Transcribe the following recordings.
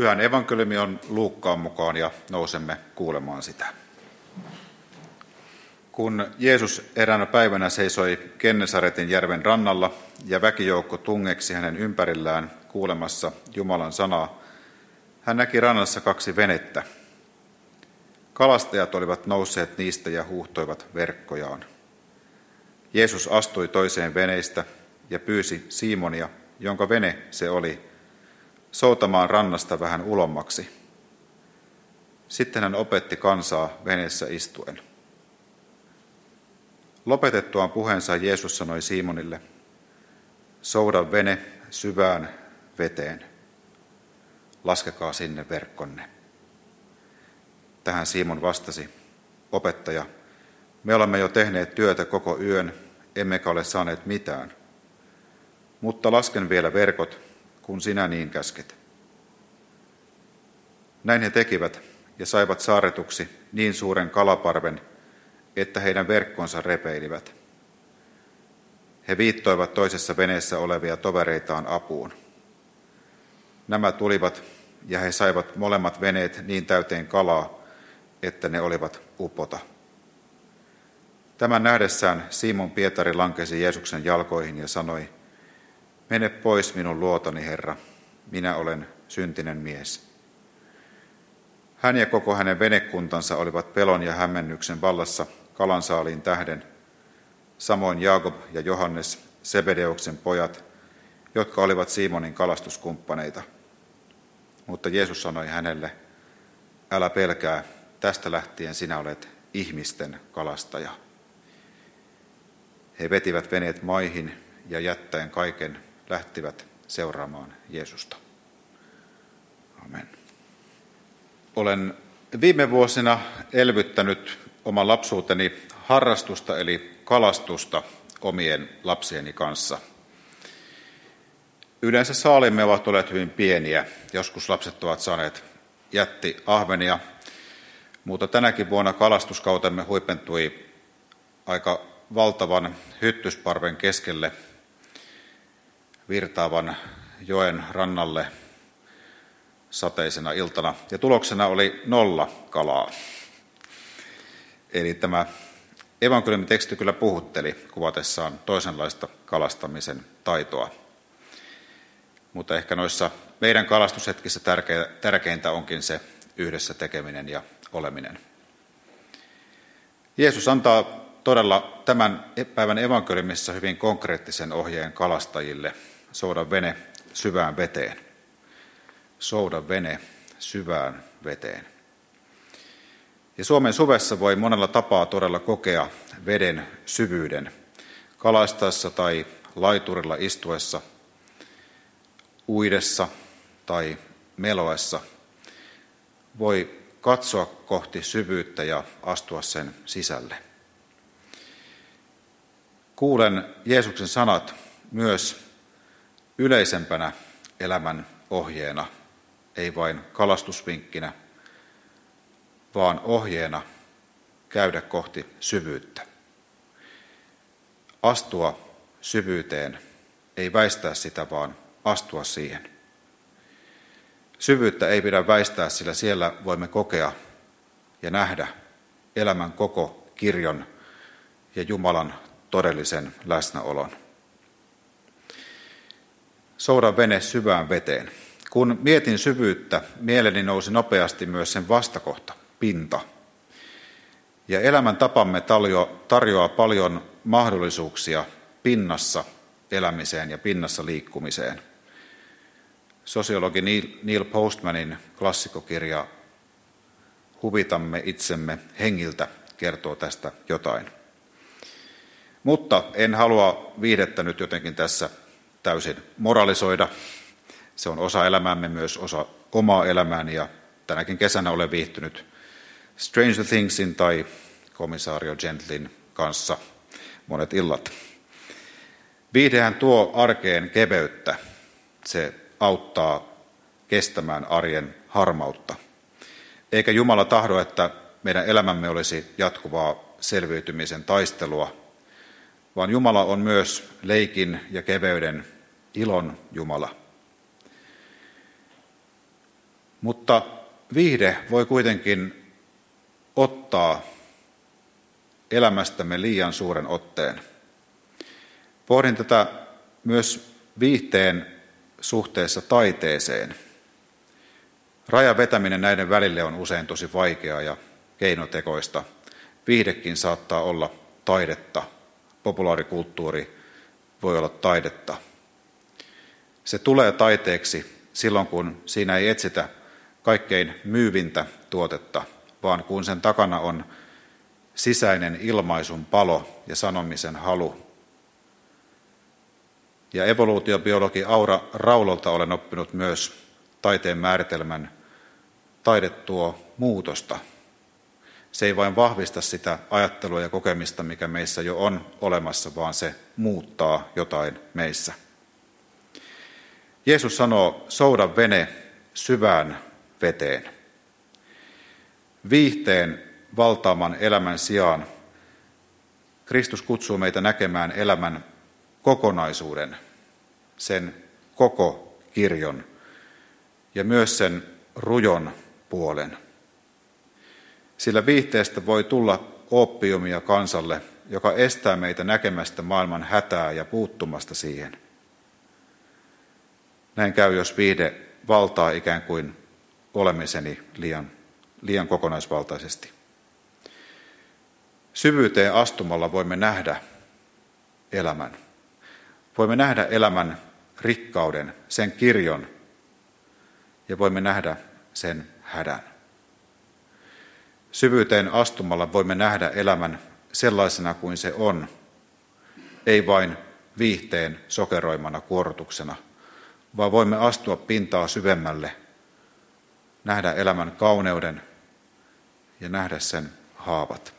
Pyhän evankeliumi on Luukkaan mukaan ja nousemme kuulemaan sitä. Kun Jeesus eräänä päivänä seisoi Kennesaretin järven rannalla ja väkijoukko tungeksi hänen ympärillään kuulemassa Jumalan sanaa, hän näki rannassa kaksi venettä. Kalastajat olivat nousseet niistä ja huuhtoivat verkkojaan. Jeesus astui toiseen veneistä ja pyysi Simonia, jonka vene se oli, soutamaan rannasta vähän ulommaksi. Sitten hän opetti kansaa veneessä istuen. Lopetettuaan puheensa Jeesus sanoi Simonille, souda vene syvään veteen. Laskekaa sinne verkkonne. Tähän Simon vastasi, opettaja, me olemme jo tehneet työtä koko yön, emmekä ole saaneet mitään. Mutta lasken vielä verkot, kun sinä niin käsket. Näin he tekivät ja saivat saaretuksi niin suuren kalaparven, että heidän verkkonsa repeilivät. He viittoivat toisessa veneessä olevia tovereitaan apuun. Nämä tulivat ja he saivat molemmat veneet niin täyteen kalaa, että ne olivat upota. Tämän nähdessään Simon Pietari lankesi Jeesuksen jalkoihin ja sanoi, Mene pois minun luotoni, Herra, minä olen syntinen mies. Hän ja koko hänen venekuntansa olivat pelon ja hämmennyksen vallassa kalansaaliin tähden, samoin Jaakob ja Johannes, Sebedeuksen pojat, jotka olivat Simonin kalastuskumppaneita. Mutta Jeesus sanoi hänelle, älä pelkää, tästä lähtien sinä olet ihmisten kalastaja. He vetivät veneet maihin ja jättäen kaiken lähtivät seuraamaan Jeesusta. Amen. Olen viime vuosina elvyttänyt oman lapsuuteni harrastusta eli kalastusta omien lapsieni kanssa. Yleensä saalimme ovat olleet hyvin pieniä. Joskus lapset ovat saaneet jätti ahvenia, mutta tänäkin vuonna kalastuskautemme huipentui aika valtavan hyttysparven keskelle virtaavan joen rannalle sateisena iltana. Ja tuloksena oli nolla kalaa. Eli tämä evankeliumin teksti kyllä puhutteli kuvatessaan toisenlaista kalastamisen taitoa. Mutta ehkä noissa meidän kalastushetkissä tärkeintä onkin se yhdessä tekeminen ja oleminen. Jeesus antaa todella tämän päivän evankeliumissa hyvin konkreettisen ohjeen kalastajille souda vene syvään veteen. Souda vene syvään veteen. Ja Suomen suvessa voi monella tapaa todella kokea veden syvyyden kalastaessa tai laiturilla istuessa, uidessa tai meloessa. Voi katsoa kohti syvyyttä ja astua sen sisälle. Kuulen Jeesuksen sanat myös yleisempänä elämän ohjeena, ei vain kalastusvinkkinä, vaan ohjeena käydä kohti syvyyttä. Astua syvyyteen, ei väistää sitä, vaan astua siihen. Syvyyttä ei pidä väistää, sillä siellä voimme kokea ja nähdä elämän koko kirjon ja Jumalan todellisen läsnäolon. Souda vene syvään veteen. Kun mietin syvyyttä, mieleni nousi nopeasti myös sen vastakohta, pinta. Ja elämän tapamme tarjoaa paljon mahdollisuuksia pinnassa elämiseen ja pinnassa liikkumiseen. Sosiologi Neil Postmanin klassikokirja Huvitamme itsemme hengiltä kertoo tästä jotain. Mutta en halua viidettä nyt jotenkin tässä täysin moralisoida. Se on osa elämäämme, myös osa omaa elämääni ja tänäkin kesänä olen viihtynyt Stranger Thingsin tai komissaario Gentlin kanssa monet illat. Viihdehän tuo arkeen keveyttä. Se auttaa kestämään arjen harmautta. Eikä Jumala tahdo, että meidän elämämme olisi jatkuvaa selviytymisen taistelua, vaan Jumala on myös leikin ja keveyden ilon Jumala. Mutta viihde voi kuitenkin ottaa elämästämme liian suuren otteen. Pohdin tätä myös viihteen suhteessa taiteeseen. Rajan vetäminen näiden välille on usein tosi vaikeaa ja keinotekoista. Viihdekin saattaa olla taidetta. Populaarikulttuuri voi olla taidetta. Se tulee taiteeksi silloin, kun siinä ei etsitä kaikkein myyvintä tuotetta, vaan kun sen takana on sisäinen ilmaisun palo ja sanomisen halu. Ja evoluutiobiologi Aura Raulolta olen oppinut myös taiteen määritelmän taide tuo muutosta. Se ei vain vahvista sitä ajattelua ja kokemista, mikä meissä jo on olemassa, vaan se muuttaa jotain meissä. Jeesus sanoo, souda vene syvään veteen. Viihteen valtaaman elämän sijaan Kristus kutsuu meitä näkemään elämän kokonaisuuden, sen koko kirjon ja myös sen rujon puolen. Sillä viihteestä voi tulla oppiumia kansalle, joka estää meitä näkemästä maailman hätää ja puuttumasta siihen. Näin käy, jos viihde valtaa ikään kuin olemiseni liian, liian kokonaisvaltaisesti. Syvyyteen astumalla voimme nähdä elämän. Voimme nähdä elämän rikkauden, sen kirjon, ja voimme nähdä sen hädän. Syvyyteen astumalla voimme nähdä elämän sellaisena kuin se on, ei vain viihteen sokeroimana kuorotuksena, vaan voimme astua pintaa syvemmälle, nähdä elämän kauneuden ja nähdä sen haavat.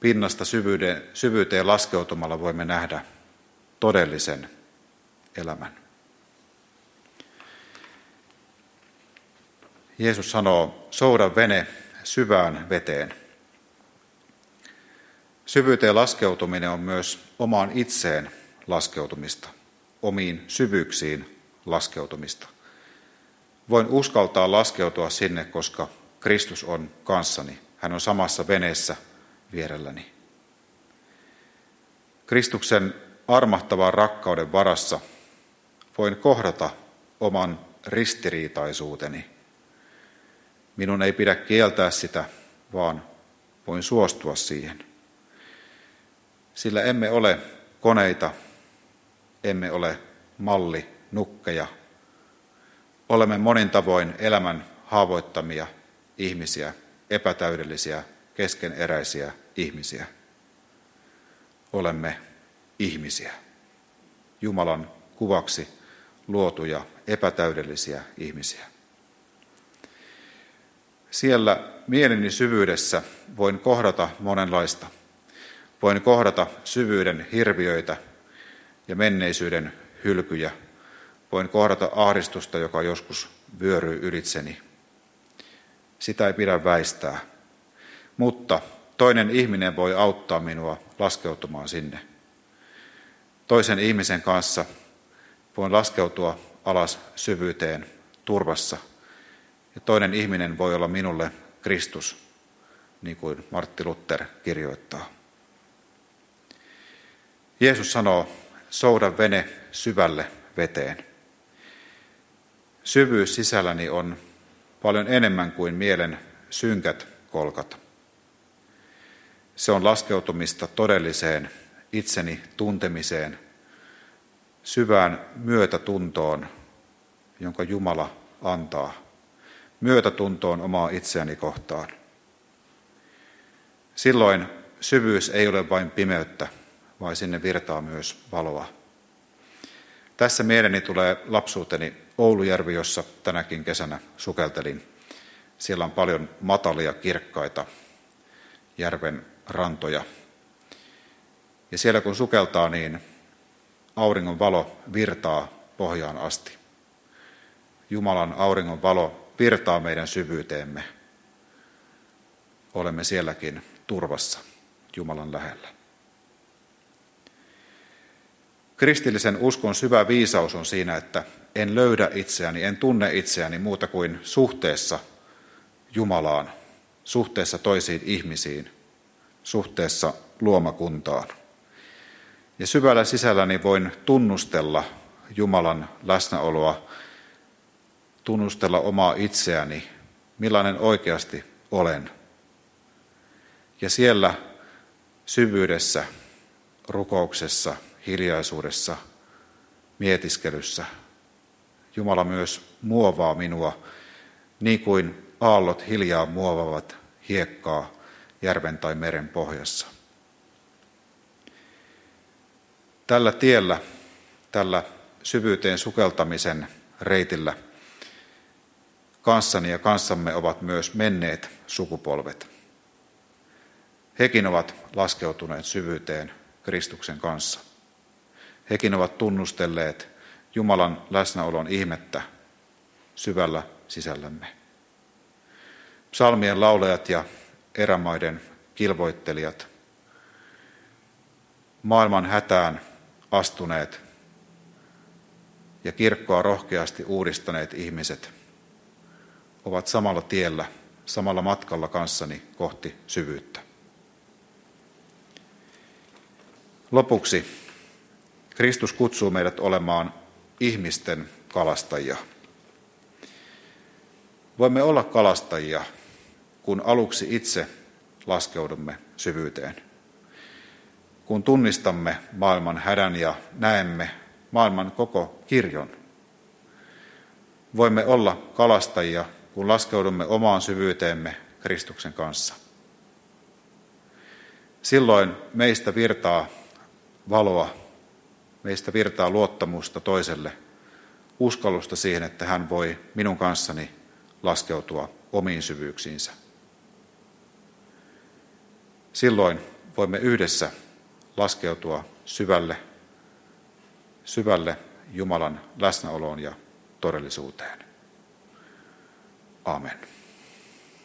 Pinnasta syvyyteen, syvyyteen laskeutumalla voimme nähdä todellisen elämän. Jeesus sanoo, souda vene syvään veteen. Syvyyteen laskeutuminen on myös omaan itseen laskeutumista, omiin syvyyksiin laskeutumista. Voin uskaltaa laskeutua sinne, koska Kristus on kanssani. Hän on samassa veneessä vierelläni. Kristuksen armahtavan rakkauden varassa voin kohdata oman ristiriitaisuuteni – Minun ei pidä kieltää sitä, vaan voin suostua siihen. Sillä emme ole koneita, emme ole malli, nukkeja. Olemme monin tavoin elämän haavoittamia ihmisiä, epätäydellisiä, keskeneräisiä ihmisiä. Olemme ihmisiä. Jumalan kuvaksi luotuja epätäydellisiä ihmisiä. Siellä mieleni syvyydessä voin kohdata monenlaista. Voin kohdata syvyyden hirviöitä ja menneisyyden hylkyjä. Voin kohdata ahdistusta, joka joskus vyöryy ylitseni. Sitä ei pidä väistää. Mutta toinen ihminen voi auttaa minua laskeutumaan sinne. Toisen ihmisen kanssa voin laskeutua alas syvyyteen turvassa – ja toinen ihminen voi olla minulle Kristus, niin kuin Martti Luther kirjoittaa. Jeesus sanoo, souda vene syvälle veteen. Syvyys sisälläni on paljon enemmän kuin mielen synkät kolkat. Se on laskeutumista todelliseen itseni tuntemiseen, syvään myötätuntoon, jonka Jumala antaa myötätuntoon omaa itseäni kohtaan. Silloin syvyys ei ole vain pimeyttä, vaan sinne virtaa myös valoa. Tässä mieleni tulee lapsuuteni Oulujärvi, jossa tänäkin kesänä sukeltelin. Siellä on paljon matalia, kirkkaita järven rantoja. Ja siellä kun sukeltaa, niin auringon valo virtaa pohjaan asti. Jumalan auringon valo virtaa meidän syvyyteemme. Olemme sielläkin turvassa Jumalan lähellä. Kristillisen uskon syvä viisaus on siinä, että en löydä itseäni, en tunne itseäni muuta kuin suhteessa Jumalaan, suhteessa toisiin ihmisiin, suhteessa luomakuntaan. Ja syvällä sisälläni voin tunnustella Jumalan läsnäoloa, tunnustella omaa itseäni, millainen oikeasti olen. Ja siellä syvyydessä, rukouksessa, hiljaisuudessa, mietiskelyssä Jumala myös muovaa minua niin kuin aallot hiljaa muovavat hiekkaa järven tai meren pohjassa. Tällä tiellä, tällä syvyyteen sukeltamisen reitillä kanssani ja kanssamme ovat myös menneet sukupolvet. Hekin ovat laskeutuneet syvyyteen Kristuksen kanssa. Hekin ovat tunnustelleet Jumalan läsnäolon ihmettä syvällä sisällämme. Psalmien laulajat ja erämaiden kilvoittelijat, maailman hätään astuneet ja kirkkoa rohkeasti uudistaneet ihmiset ovat samalla tiellä, samalla matkalla kanssani kohti syvyyttä. Lopuksi Kristus kutsuu meidät olemaan ihmisten kalastajia. Voimme olla kalastajia, kun aluksi itse laskeudumme syvyyteen. Kun tunnistamme maailman hädän ja näemme maailman koko kirjon. Voimme olla kalastajia, kun laskeudumme omaan syvyyteemme Kristuksen kanssa. Silloin meistä virtaa valoa Meistä virtaa luottamusta toiselle, uskallusta siihen, että hän voi minun kanssani laskeutua omiin syvyyksiinsä. Silloin voimme yhdessä laskeutua syvälle, syvälle Jumalan läsnäoloon ja todellisuuteen. Amen.